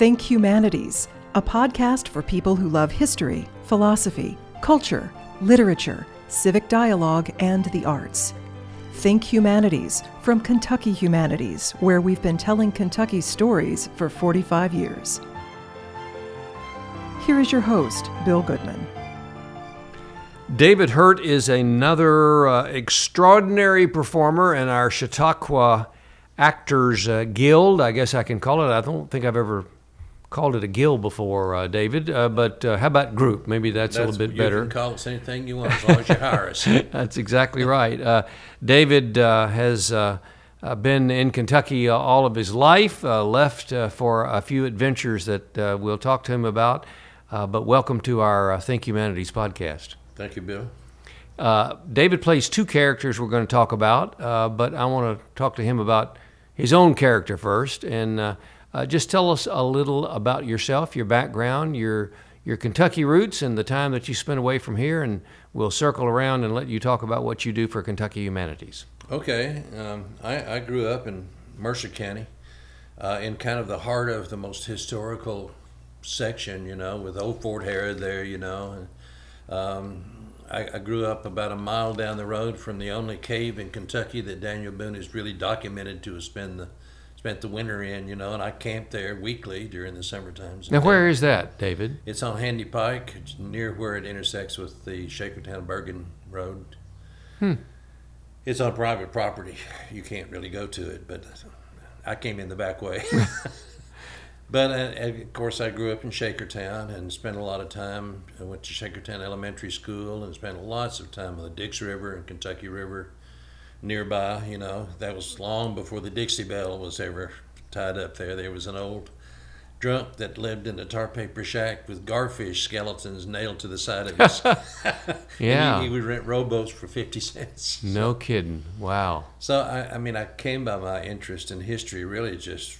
Think Humanities, a podcast for people who love history, philosophy, culture, literature, civic dialogue, and the arts. Think Humanities from Kentucky Humanities, where we've been telling Kentucky stories for 45 years. Here is your host, Bill Goodman. David Hurt is another uh, extraordinary performer in our Chautauqua Actors uh, Guild. I guess I can call it. I don't think I've ever called it a gill before, uh, David. Uh, but uh, how about group? Maybe that's, That's- a little bit better. you can call us anything you want as long as you hire us. That's exactly right. Uh, David uh, has uh, been in Kentucky uh, all of his life, uh, left uh, for a few adventures that uh, we'll talk to him about. Uh, but welcome to our uh, Think Humanities podcast. Thank you, Bill. Uh, David plays two characters we're going to talk about, uh, but I want to talk to him about his own character first. And uh, just tell us a little about yourself, your background, your your Kentucky roots, and the time that you spent away from here. And we'll circle around and let you talk about what you do for Kentucky Humanities. Okay, um, I, I grew up in Mercer County, uh, in kind of the heart of the most historical section, you know, with old Fort Harrod there, you know. And, um, I, I grew up about a mile down the road from the only cave in Kentucky that Daniel Boone is really documented to have spent the spent the winter in, you know, and I camped there weekly during the summer times. Now, where is that, David? It's on Handy Pike, it's near where it intersects with the Shakertown Burgin Road. It's on private property. You can't really go to it, but I came in the back way. but uh, of course, I grew up in Shakertown and spent a lot of time. I went to Shakertown Elementary School and spent lots of time on the Dix River and Kentucky River nearby. You know, that was long before the Dixie Belle was ever tied up there. There was an old drunk that lived in a tar paper shack with garfish skeletons nailed to the side of his. Yeah. And he, he would rent rowboats for 50 cents. No kidding. Wow. So, I, I mean, I came by my interest in history really just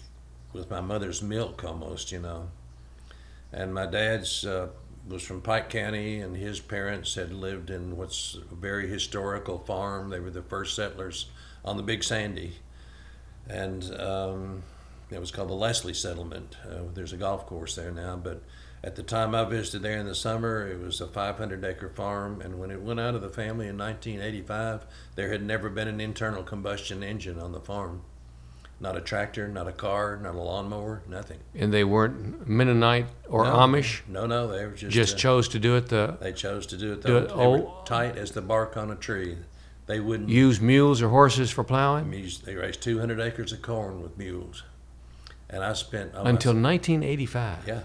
with my mother's milk almost, you know. And my dad's uh, was from Pike County, and his parents had lived in what's a very historical farm. They were the first settlers on the Big Sandy. And um, it was called the Leslie Settlement. Uh, there's a golf course there now, but at the time I visited there in the summer, it was a 500 acre farm. And when it went out of the family in 1985, there had never been an internal combustion engine on the farm. Not a tractor, not a car, not a lawnmower, nothing. And they weren't Mennonite or No. Amish, No, no, they were just just uh, chose to do it the They chose to do it. Do it- They were oh. tight as the bark on a tree. They wouldn't use mules or horses for plowing. They raised 200 acres of corn with mules, and I spent oh, until s- 1985. yeah,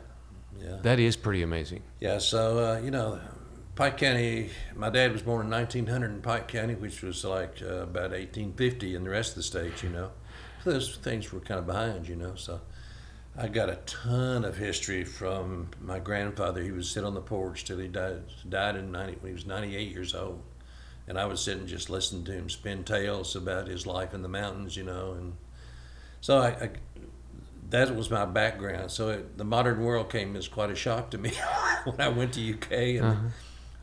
yeah, That is pretty amazing. yeah. So uh, you know, Pike County. My dad was born in 1900 in Pike County, which was like uh, about 1850 in the rest of the state. You know, those things were kind of behind. You know, so. I got a ton of history from my grandfather. He would sit on the porch till he died. Died in 90 when he was 98 years old, and I would sit and just listen to him spin tales about his life in the mountains, you know. And so I, I that was my background. So it, the modern world came as quite a shock to me when I went to UK, and uh-huh.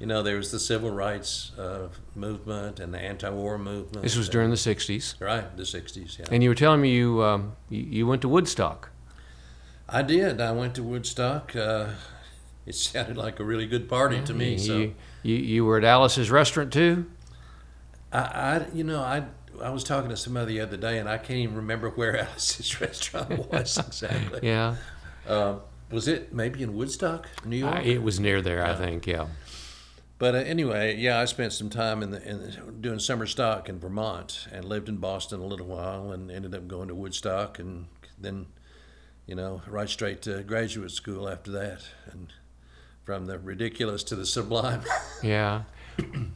You know there was the civil rights uh, movement and the anti-war movement. This was during the 60s. right the 60s. Yeah, And you were telling me you, um, you, you went to Woodstock. I did. I went to Woodstock. Uh, it sounded like a really good party to me. So. You, you, you were at Alice's restaurant too? I, I, you know, I, I was talking to somebody the other day, and I can't even remember where Alice's restaurant was exactly. Yeah. Uh, was it maybe in Woodstock, New York? I, it was near there, I think, yeah. But uh, anyway, yeah, I spent some time in the, in the doing summer stock in Vermont, and lived in Boston a little while, and ended up going to Woodstock, and then, you know, right straight to graduate school after that, and from the ridiculous to the sublime. Yeah.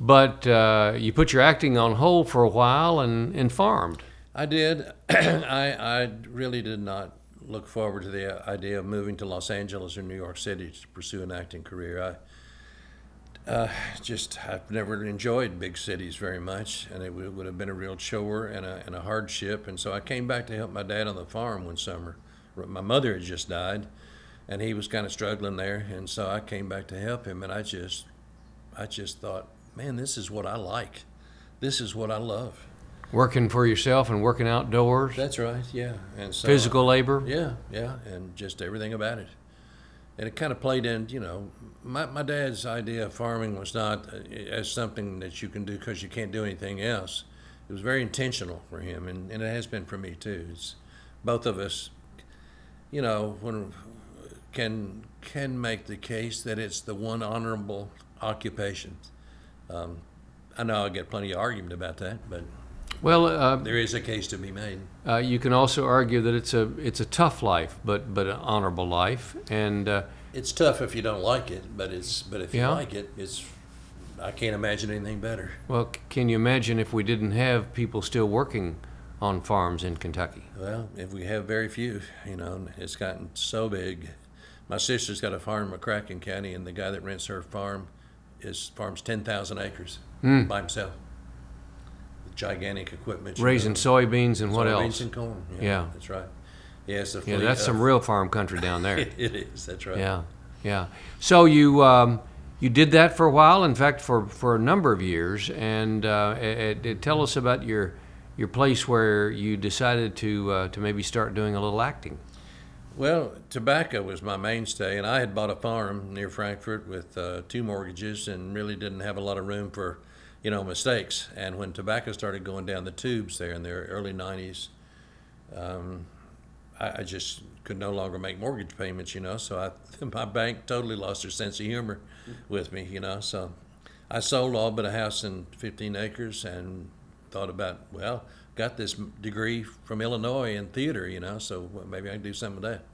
But uh, you put your acting on hold for a while and, and farmed. I did. I, I really did not look forward to the idea of moving to Los Angeles or New York City to pursue an acting career. I uh, just I've never enjoyed big cities very much, and it would, would have been a real chore and a, and a hardship. And so I came back to help my dad on the farm one summer. My mother had just died, and he was kind of struggling there, and so I came back to help him. And I just, I just thought, man, this is what I like. This is what I love. Working for yourself and working outdoors, That's right. Yeah, and so physical labor. Yeah, yeah, and just everything about it. And it kind of played in, you know, my, my dad's idea of farming was not uh, as something that you can do because you can't do anything else. It was very intentional for him, and, and it has been for me too. It's both of us, you know, when can can make the case that it's the one honorable occupation. Um, I know I'll get plenty of argument about that, but Well, uh, there is a case to be made. uh, you can also argue that it's a it's a tough life, but but an honorable life, and uh, It's tough if you don't like it, but it's but if you Yeah. like it, it's I can't imagine anything better. well, c- can you imagine if we didn't have people still working on farms in Kentucky? Well, if we have very few, you know, it's gotten so big. My sister's got a farm in McCracken County, and the guy that rents her farm is farms ten thousand acres by himself. Gigantic equipment. you Raising know, soybeans and what soybeans else? and corn. Yeah, Yeah. that's right. Yes, a Yeah, fleet that's of- some real farm country down there. It, it is. That's right. Yeah, yeah. So you um, you did that for a while. In fact, for, for a number of years. And uh, it, it, tell us about your your place where you decided to uh, to maybe start doing a little acting. Well, tobacco was my mainstay, and I had bought a farm near Frankfort with uh, two mortgages, and really didn't have a lot of room for, you know, mistakes. And when tobacco started going down the tubes there in the early '90s, um, I, I just could no longer make mortgage payments, you know. So I, my bank totally lost their sense of humor with me, you know. So I sold all but a house and 15 acres, and thought about, well, got this degree from Illinois in theater, you know, so maybe I can do some of that.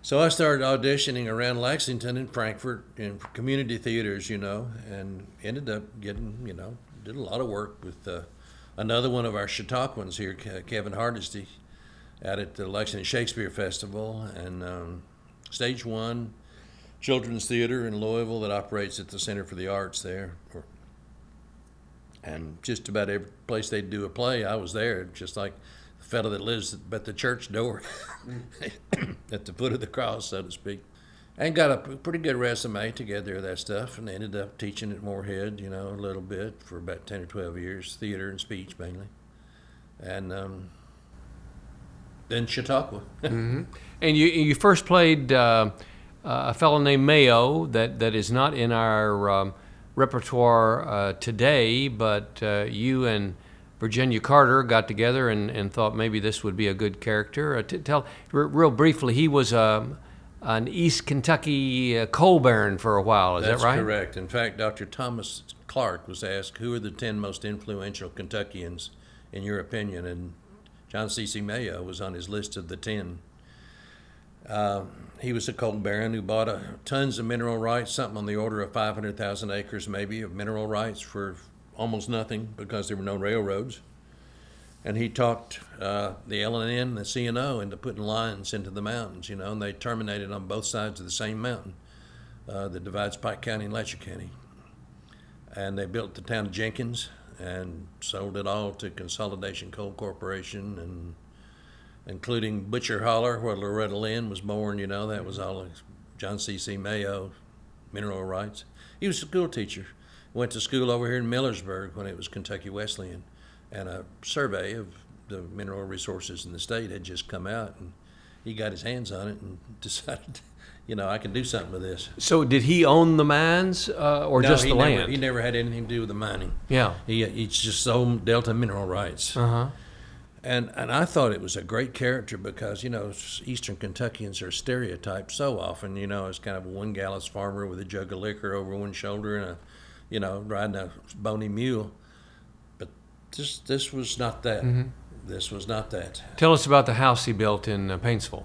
So I started auditioning around Lexington and Frankfort in community theaters, you know, and ended up getting, you know, did a lot of work with uh, another one of our Chautauquans here, Kevin Hardesty, out at the Lexington Shakespeare Festival, and um, Stage One Children's Theater in Louisville that operates at the Center for the Arts there. And just about every place they'd do a play, I was there, just like the fellow that lives at the church door at the foot of the cross, so to speak. And got a pretty good resume together of that stuff, and ended up teaching at Morehead, you know, a little bit for about 10 or 12 years, theater and speech mainly. And um, then Chautauqua. And you you first played uh, a fellow named Mayo that, that is not in our um, repertoire uh, today, but uh, you and Virginia Carter got together and, and thought maybe this would be a good character. Uh, t- tell r- real briefly, he was um, an East Kentucky uh, coal baron for a while. Is That's that right? correct. In fact, Dr. Thomas Clark was asked, who are the 10 most influential Kentuckians in your opinion? And John C.C. Mayo was on his list of the 10. Uh, he was a coal baron who bought uh, tons of mineral rights, something on the order of 500,000 acres maybe of mineral rights for almost nothing because there were no railroads. And he talked uh, the LNN and the CNO into putting lines into the mountains, you know, and they terminated on both sides of the same mountain uh, that divides Pike County and Letcher County. And they built the town of Jenkins and sold it all to Consolidation Coal Corporation and including Butcher Holler, where Loretta Lynn was born, you know, that was all John C.C. Mayo, mineral rights. He was a school teacher. Went to school over here in Millersburg when it was Kentucky Wesleyan. And a survey of the mineral resources in the state had just come out, and he got his hands on it and decided, you know, I can do something with this. So did he own the mines uh, or No, just the never, land? He never had anything to do with the mining. yeah. He, he just sold Delta mineral rights. Uh huh. And and I thought it was a great character because you know Eastern Kentuckians are stereotyped so often. You know, as kind of a one gallus farmer with a jug of liquor over one shoulder and a, you know, riding a bony mule. But this this was not that. This was not that. Tell us about the house he built in uh, Paintsville.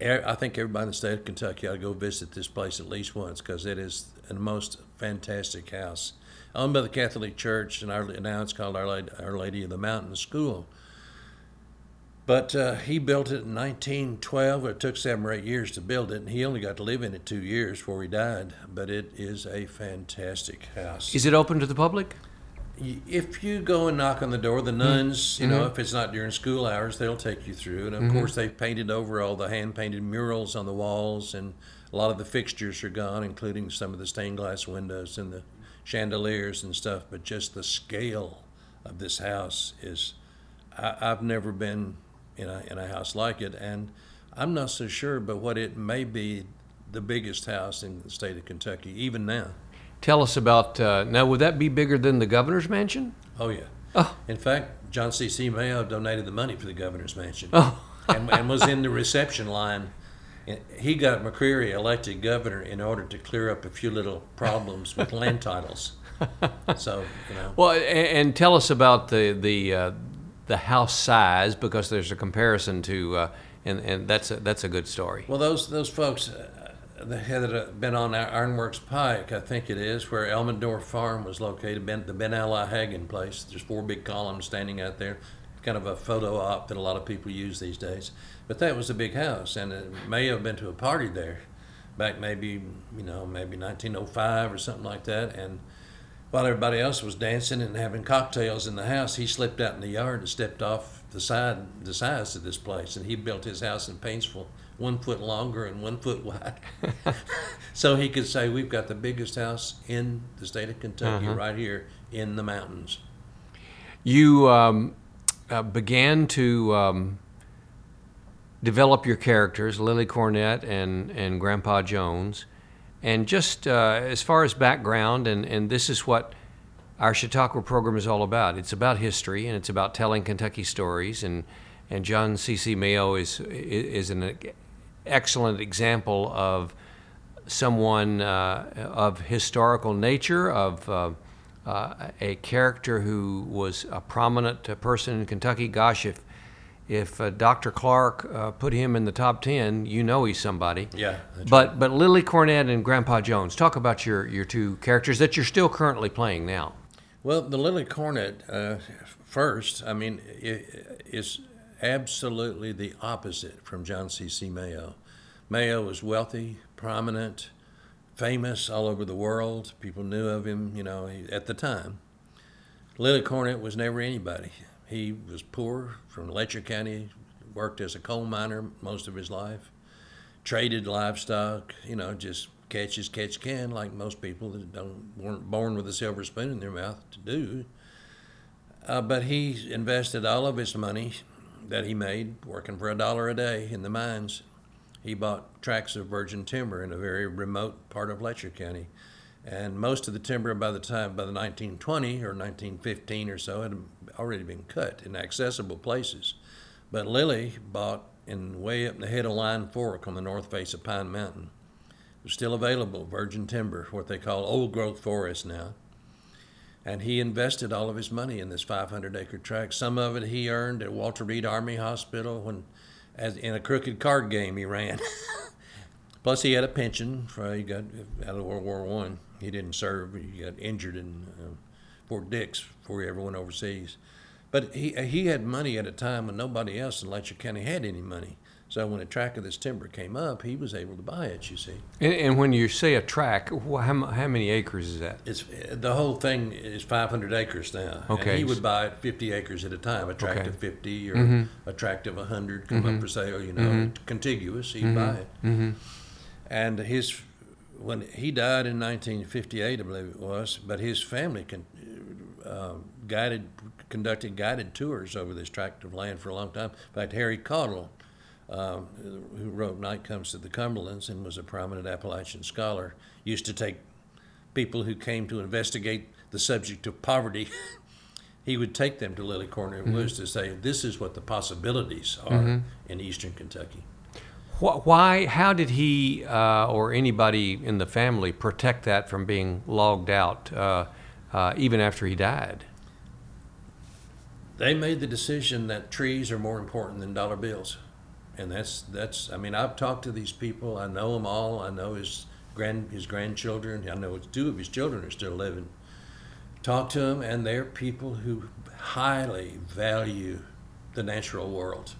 I think everybody in the state of Kentucky ought to go visit this place at least once because it is the most fantastic house. Owned by the Catholic Church, and our, now it's called Our Lady, our Lady of the Mountain School. But uh, he built it in 1912. It took seven or eight years to build it, and he only got to live in it two years before he died. But it is a fantastic house. Is it open to the public? If you go and knock on the door, the mm. nuns, you know, mm-hmm. if it's not during school hours, they'll take you through. And of mm-hmm. course, they've painted over all the hand painted murals on the walls, and a lot of the fixtures are gone, including some of the stained glass windows and the chandeliers and stuff. But just the scale of this house is I, I've never been in a, in a house like it, and I'm not so sure, but what it may be the biggest house in the state of Kentucky, even now. Tell us about uh, now. Would that be bigger than the governor's mansion? Oh, yeah. Oh. In fact, John C. C. Mayo donated the money for the governor's mansion Oh. and, and was in the reception line. He got McCreary elected governor in order to clear up a few little problems with land titles. So, you know. Well, and, and tell us about the the uh, the house size because there's a comparison to, uh, and and that's a, that's a good story. Well, those those folks uh, that had been on Ironworks Pike, I think it is, where Elmendorf Farm was located, ben, the Ben Ali Haggin place. There's four big columns standing out there, kind of a photo op that a lot of people use these days. But that was a big house, and it may have been to a party there, back maybe you know maybe 1905 or something like that, and. While everybody else was dancing and having cocktails in the house, he slipped out in the yard and stepped off the side, the sides of this place, and he built his house in Paintsville, one foot longer and one foot wide, so he could say, "We've got the biggest house in the state of Kentucky, right here in the mountains." You um, uh, began to um, develop your characters, Lilley Cornett and and Grandpa Jones, and just uh, as far as background, and and this is what our Chautauqua program is all about. It's about history and it's about telling Kentucky stories. And and John C. C. Mayo is is an excellent example of someone uh, of historical nature, of uh, uh, a character who was a prominent person in Kentucky. Gosh, if if uh, Dr. Clark uh, put him in the top ten, you know he's somebody. Yeah, But but Lilley Cornett and Grandpa Jones, talk about your your two characters that you're still currently playing now. Well, the Lilley Cornett uh, first, I mean, is absolutely the opposite from John C. C. Mayo. Mayo was wealthy, prominent, famous all over the world. People knew of him, you know, at the time. Lilley Cornett was never anybody. He was poor from Letcher County, worked as a coal miner most of his life, traded livestock, you know, just catch as catch can, like most people that don't weren't born with a silver spoon in their mouth to do. Uh, but he invested all of his money that he made working for a dollar a day in the mines. He bought tracts of virgin timber in a very remote part of Letcher County. And most of the timber by the time, by the 1920 or 1915 or so, had already been cut in accessible places. But Lilley bought in way up the head of Line Fork on the north face of Pine Mountain. Was still available, virgin timber, what they call old growth forest now. And he invested all of his money in this 500 acre tract. Some of it he earned at Walter Reed Army Hospital when, as in a crooked card game he ran. Plus, he had a pension. For, he got out of World War One. He didn't serve. He got injured in uh, Fort Dix before he ever went overseas. But he he had money at a time when nobody else in Letcher County had any money. So when a tract of this timber came up, he was able to buy it. You see, And, and when you say a track, wh- how, how many acres is that? it's the whole thing is 500 acres now. Okay. And he would buy it 50 acres at a time, a tract Okay. of 50 or mm-hmm. a tract of 100 come up mm-hmm. for sale. You know, mm-hmm. contiguous. He'd buy it. And his when he died in 1958, I believe it was, but his family con, uh, guided conducted guided tours over this tract of land for a long time. In fact, Harry Caudill, uh, who wrote Night Comes to the Cumberlands and was a prominent Appalachian scholar, used to take people who came to investigate the subject of poverty. he would take them to Lilley Cornett Woods to say, "This is what the possibilities are in eastern Kentucky." Wh- Why? How did he uh, or anybody in the family protect that from being logged out, uh, uh, even after he died? they made the decision that trees are more important than dollar bills, and that's that's. I mean, I've talked to these people. I know them all. I know his grand his grandchildren. I know two of his children are still living. Talk to them, and they're people who highly value the natural world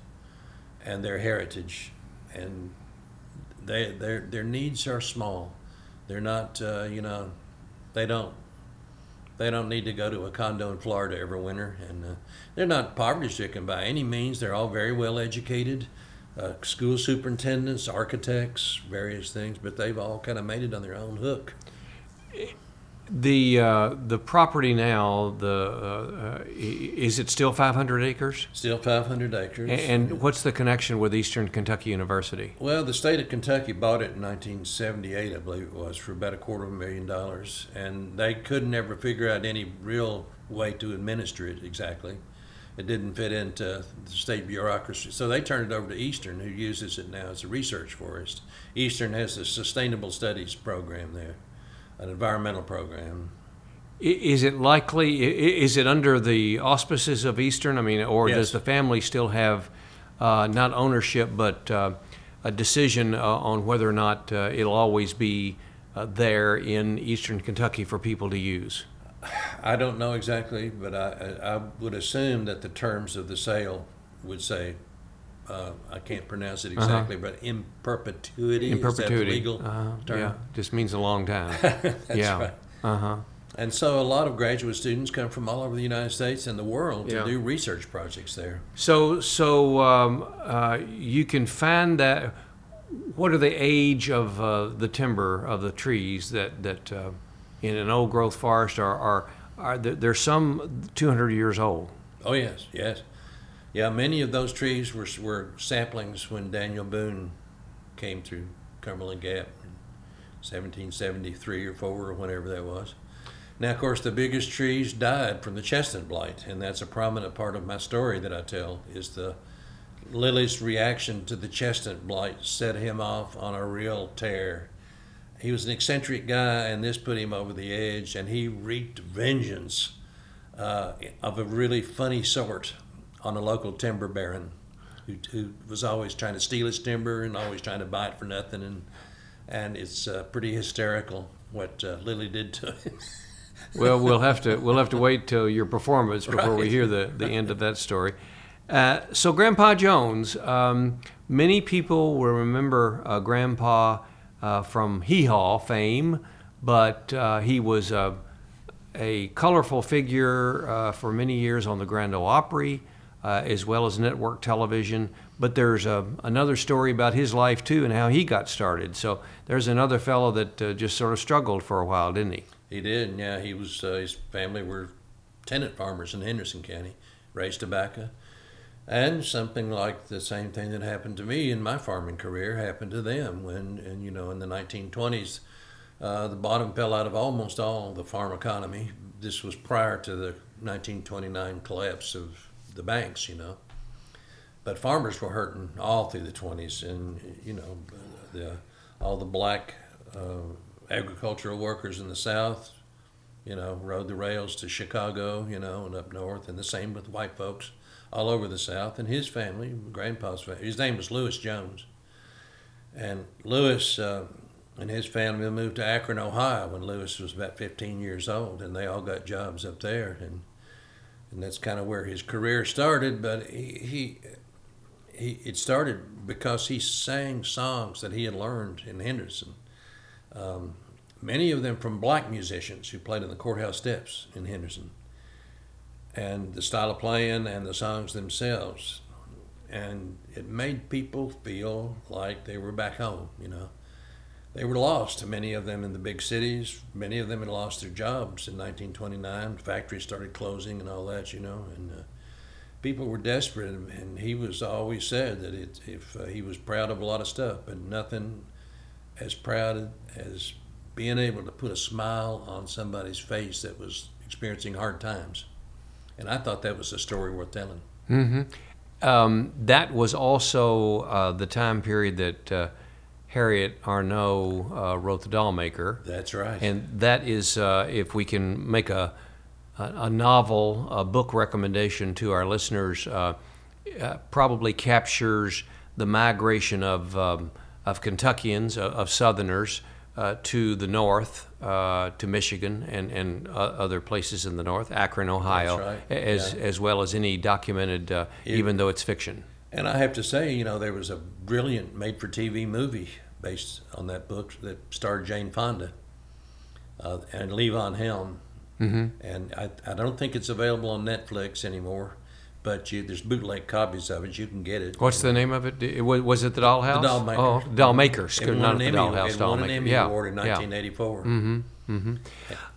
and their heritage, and they their their needs are small. They're not, uh, you know, they don't they don't need to go to a condo in Florida every winter, and uh, they're not poverty stricken by any means. They're all very well educated, uh, school superintendents, architects, various things, but they've all kind of made it on their own hook. The uh, the property now, the uh, is it still 500 acres? Still 500 acres. A- And what's the connection with Eastern Kentucky University? Well, the state of Kentucky bought it in 1978, I believe it was, for about a quarter of a million dollars, and they couldn't ever figure out any real way to administer it exactly. It didn't fit into the state bureaucracy, so they turned it over to Eastern, who uses it now as a research forest. Eastern has a sustainable studies program there, an environmental program. Is it likely? Is it under the auspices of Eastern? I mean, or Yes. does the family still have uh, not ownership but uh, a decision uh, on whether or not uh, it'll always be uh, there in Eastern Kentucky for people to use? I don't know exactly, but I I would assume that the terms of the sale would say, uh, I can't pronounce it exactly, but in perpetuity. In is that perpetuity. legal uh, term? Yeah, just means a long time. That's yeah. right. Uh huh. And so a lot of graduate students come from all over the United States and the world Yeah. to do research projects there. So, so um, uh, you can find that. What are the age of uh, the timber of the trees that that uh, in an old growth forest are are, are there, there's some 200 years old. Oh yes, yes, yeah. Many of those trees were were saplings when Daniel Boone came through Cumberland Gap in 1773 or four or whenever that was. Now, of course, the biggest trees died from the chestnut blight, and that's a prominent part of my story that I tell. Is the Lilley's reaction to the chestnut blight set him off on a real tear. He was an eccentric guy, and this put him over the edge, and he wreaked vengeance uh, of a really funny sort on a local timber baron who, who was always trying to steal his timber and always trying to buy it for nothing. And, and it's uh, pretty hysterical what uh, Lilley did to him. Well, we'll have to we'll have to wait till your performance before we hear the, the end of that story. Uh, so, Grandpa Jones, um, many people will remember uh, Grandpa uh, from Hee Haw fame, but uh, he was a colorful figure uh, for many years on the Grand Ole Opry, uh, as well as network television. But there's a, another story about his life too and how he got started. So there's another fellow that uh, just sort of struggled for a while, didn't he? He did, yeah. He was uh, his family were tenant farmers in Henderson County, raised tobacco, and something like the same thing that happened to me in my farming career happened to them when, and you know, in the 1920s, uh, the bottom fell out of almost all the farm economy. This was prior to the 1929 collapse of the banks, you know. But farmers were hurting all through the 20s, and you know, the all the black uh, agricultural workers in the South, you know, rode the rails to Chicago, you know, and up north, and the same with white folks all over the South. And his family, Grandpa's family, his name was Lewis Jones, and Lewis uh, and his family moved to Akron, Ohio, when Lewis was about 15 years old, and they all got jobs up there, and and that's kind of where his career started. But he, he he it started because he sang songs that he had learned in Henderson. Um, many of them from black musicians who played in the courthouse steps in Henderson. And the style of playing and the songs themselves. And it made people feel like they were back home, you know. They were lost, many of them in the big cities. Many of them had lost their jobs in 1929. Factories started closing and all that, you know. And uh, people were desperate, and, and he was always said that it, if uh, he was proud of a lot of stuff, but nothing as proud as being able to put a smile on somebody's face that was experiencing hard times. And I thought that was a story worth telling. Mm-hmm. Um, that was also uh, the time period that uh, Harriette Arnow uh, wrote The Dollmaker. That's right. And that is, uh, if we can make a, a, a novel, a book recommendation to our listeners, uh, uh, probably captures the migration of, um, of Kentuckians, uh, of Southerners, uh, to the north, uh, to Michigan and, and uh, other places in the north, Akron, Ohio, right. as, Yeah. as well as any documented, uh, It- even though it's fiction. And I have to say, you know, there was a brilliant made for TV movie based on that book that starred Jane Fonda uh, and Levon Helm. Mm-hmm. And I, I don't think it's available on Netflix anymore, but you, there's bootleg copies of it. You can get it. What's the name of it? It was, was it the Dollhouse? Doll Makers. Oh, Doll Makers. It won not an the Emmy, Dollhouse. it won an Emmy yeah. Award in yeah. 1984. Mm-hmm. Mm-hmm.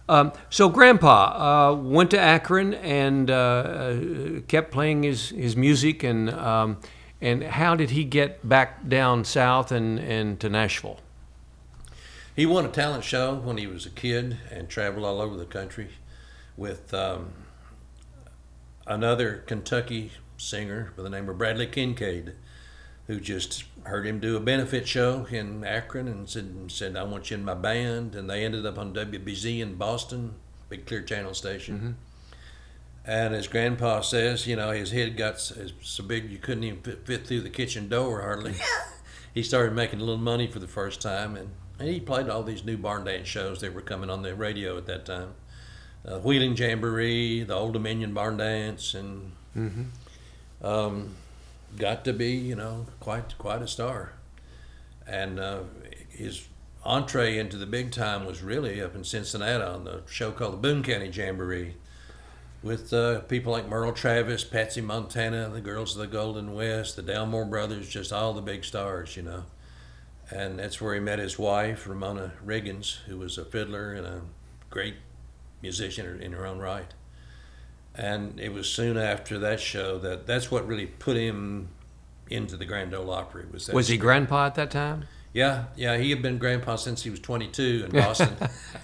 Um, so Grandpa uh, went to Akron and uh, uh, kept playing his, his music, and um, and how did he get back down south and, and to Nashville? He won a talent show when he was a kid and traveled all over the country with um, another Kentucky singer by the name of Bradley Kincaid, who just heard him do a benefit show in Akron and said, said I want you in my band. And they ended up on WBZ in Boston, big clear channel station. Mm-hmm. And as Grandpa says, you know, his head got so so big you couldn't even fit, fit through the kitchen door hardly. he started making a little money for the first time, and, and he played all these new barn dance shows that were coming on the radio at that time. Uh, Wheeling Jamboree, the Old Dominion Barn Dance, and um, got to be, you know, quite quite a star. And uh, his entree into the big time was really up in Cincinnati on the show called the Boone County Jamboree with uh, people like Merle Travis, Patsy Montana, the Girls of the Golden West, the Delmore Brothers, just all the big stars, you know. And that's where he met his wife, Ramona Riggins, who was a fiddler and a great musician in her own right. And it was soon after that show that that's what really put him into the Grand Ole Opry. Was that Was he Grandpa at that time? Yeah, yeah. He had been grandpa since he was 22 in Boston.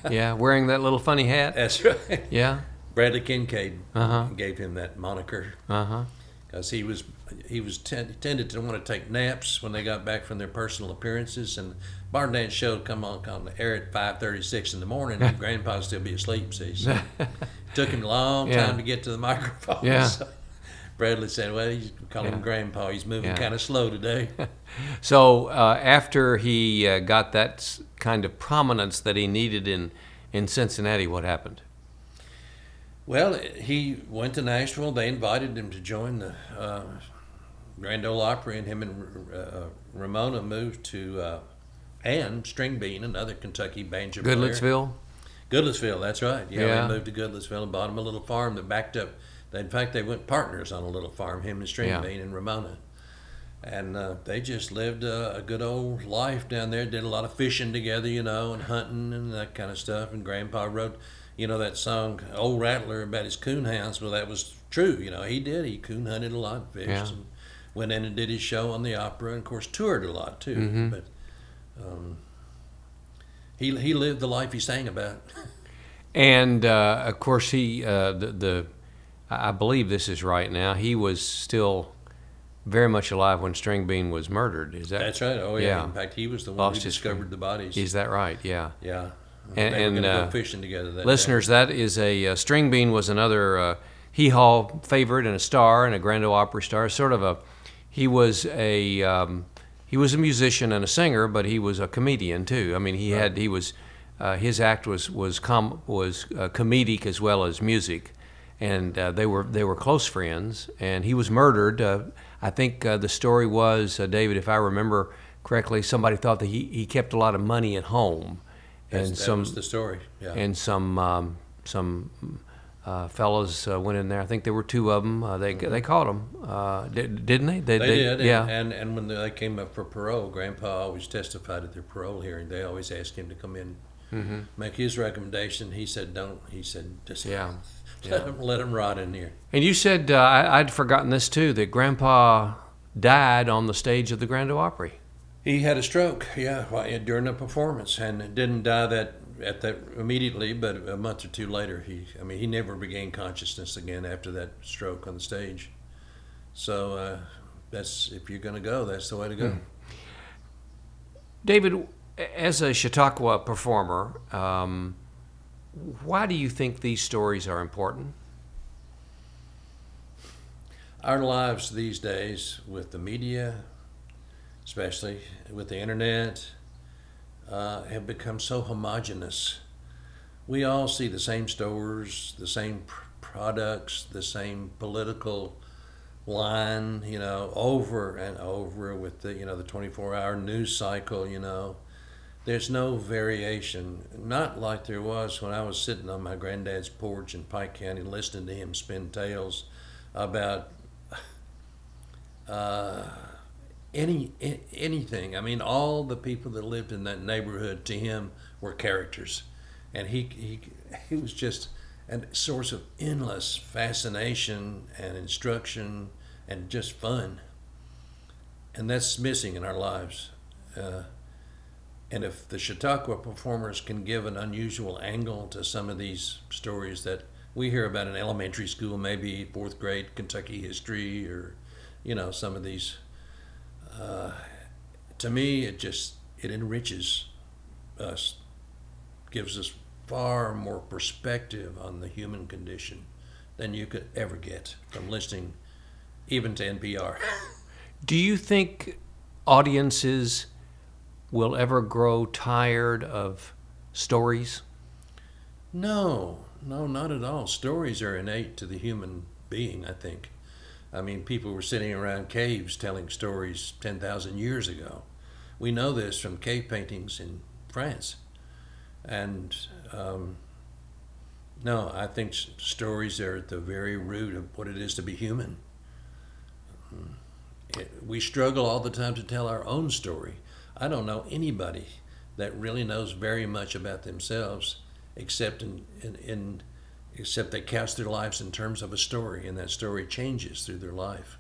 Yeah, wearing that little funny hat. that's right. Yeah. Bradley Kincaid Uh-huh. gave him that moniker because he was he was ten, tended to want to take naps when they got back from their personal appearances and barn dance show would come on on the air at five thirty six in the morning and Grandpa would still be asleep. See, so it took him a long Yeah. time to get to the microphone. Yeah. So Bradley said, "Well, he's calling him Grandpa. He's moving Yeah. kind of slow today." So uh, after he uh, got that kind of prominence that he needed in in Cincinnati, what happened? Well, he went to Nashville. They invited him to join the uh, Grand Ole Opry, and him and uh, Ramona moved to uh, and String Bean, another Kentucky banjo player. Goodlettsville. Goodlettsville, that's right. Yeah, Yeah. they moved to Goodlettsville and bought him a little farm that backed up. In fact, they went partners on a little farm, him and String Yeah. And Ramona. And uh, they just lived a, a good old life down there. Did a lot of fishing together, you know, and hunting and that kind of stuff. And Grandpa wrote, you know, that song "Old Rattler" about his coon hounds. Well, that was true. You know, he did. He coon hunted a lot, fished, Yeah. and went in and did his show on the Opry, and of course toured a lot too. Mhm. But um, he he lived the life he sang about. And uh, of course, he uh, the, the I believe this is right now. He was still very much alive when String Bean was murdered. Is that That's right. Oh yeah. Yeah. In fact, he was the one Lost who discovered friend. the bodies. Is that right? Yeah. yeah. And- they and, uh, go fishing together. That day. Listeners, that is a uh, String Bean was another uh, Hee Haw favorite and a star and a Grand Ole Opry star. Sort of a he was a um, he was a musician and a singer, but he was a comedian too. I mean, he had he was uh, his act was was com- was uh, comedic as well as music, and uh, they were they were close friends. And he was murdered. Uh, I think uh, the story was uh, David, if I remember correctly, somebody thought that he, he kept a lot of money at home, That's- and that some was the story. Yeah. and some um, some uh, fellows uh, went in there. I think there were two of them. Uh, they they caught them, uh, did, didn't they? they, did. Yeah. And, and and when they came up for parole, Grandpa always testified at their parole hearing. They always asked him to come in, Mm-hmm. make his recommendation. He said, "Don't." He said, "Just Yeah. let him let him rot in here." and you said uh, I, I'd forgotten this too. That Grandpa died on the stage of the Grand Ole Opry. He had a stroke, yeah, during a performance, and didn't die that at that immediately, but a month or two later, he, I mean, he never regained consciousness again after that stroke on the stage. So uh, that's if you're going to go, that's the way to go. David, as a Chautauqua performer, um, why do you think these stories are important? Our lives these days, with the media, especially with the internet, uh, have become so homogenous. We all see the same stores, the same pr- products, the same political line, you know, over and over with the, you know, the 24-hour news cycle, you know. There's no variation, not like there was when I was sitting on my granddad's porch in Pike County listening to him spin tales about uh, any anything. I mean, all the people that lived in that neighborhood to him were characters, and he he he was just a source of endless fascination and instruction and just fun. And that's missing in our lives. Uh, and if the Chautauqua performers can give an unusual angle to some of these stories that we hear about in elementary school, maybe fourth grade Kentucky history, or you know some of these. Uh, to me, it just it enriches us, gives us far more perspective on the human condition than you could ever get from listening, even to NPR. Do you think audiences will ever grow tired of stories? No, no, not at all. Stories are innate to the human being, I think. I mean, people were sitting around caves telling stories 10,000 years ago. We know this from cave paintings in France. And um, no, I think stories are at the very root of what it is to be human. It, we struggle all the time to tell our own story. I don't know anybody that really knows very much about themselves except in, in, in except they cast their lives in terms of a story, and that story changes through their life.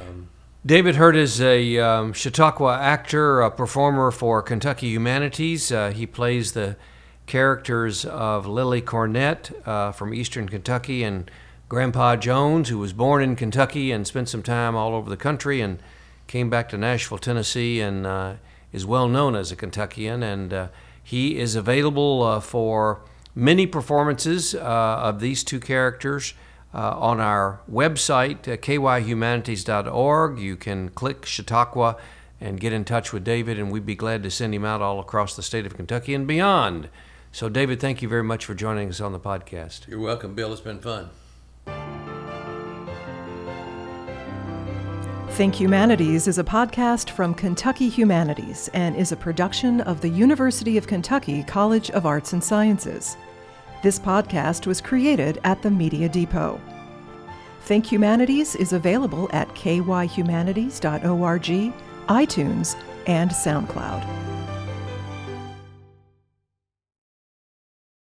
Um, David Hurt is a um, Chautauqua actor, a performer for Kentucky Humanities. Uh, he plays the characters of Lilley Cornett uh, from Eastern Kentucky and Grandpa Jones, who was born in Kentucky and spent some time all over the country and came back to Nashville, Tennessee, and uh, is well known as a Kentuckian. And uh, he is available uh, for many performances uh, of these two characters uh, on our website, uh, kyhumanities.org. You can click Chautauqua and get in touch with David, and we'd be glad to send him out all across the state of Kentucky and beyond. So, David, thank you very much for joining us on the podcast. You're welcome, Bill. It's been fun. Think Humanities is a podcast from Kentucky Humanities and is a production of the University of Kentucky College of Arts and Sciences. This podcast was created at the Media Depot. Think Humanities is available at kyhumanities.org, iTunes, and SoundCloud.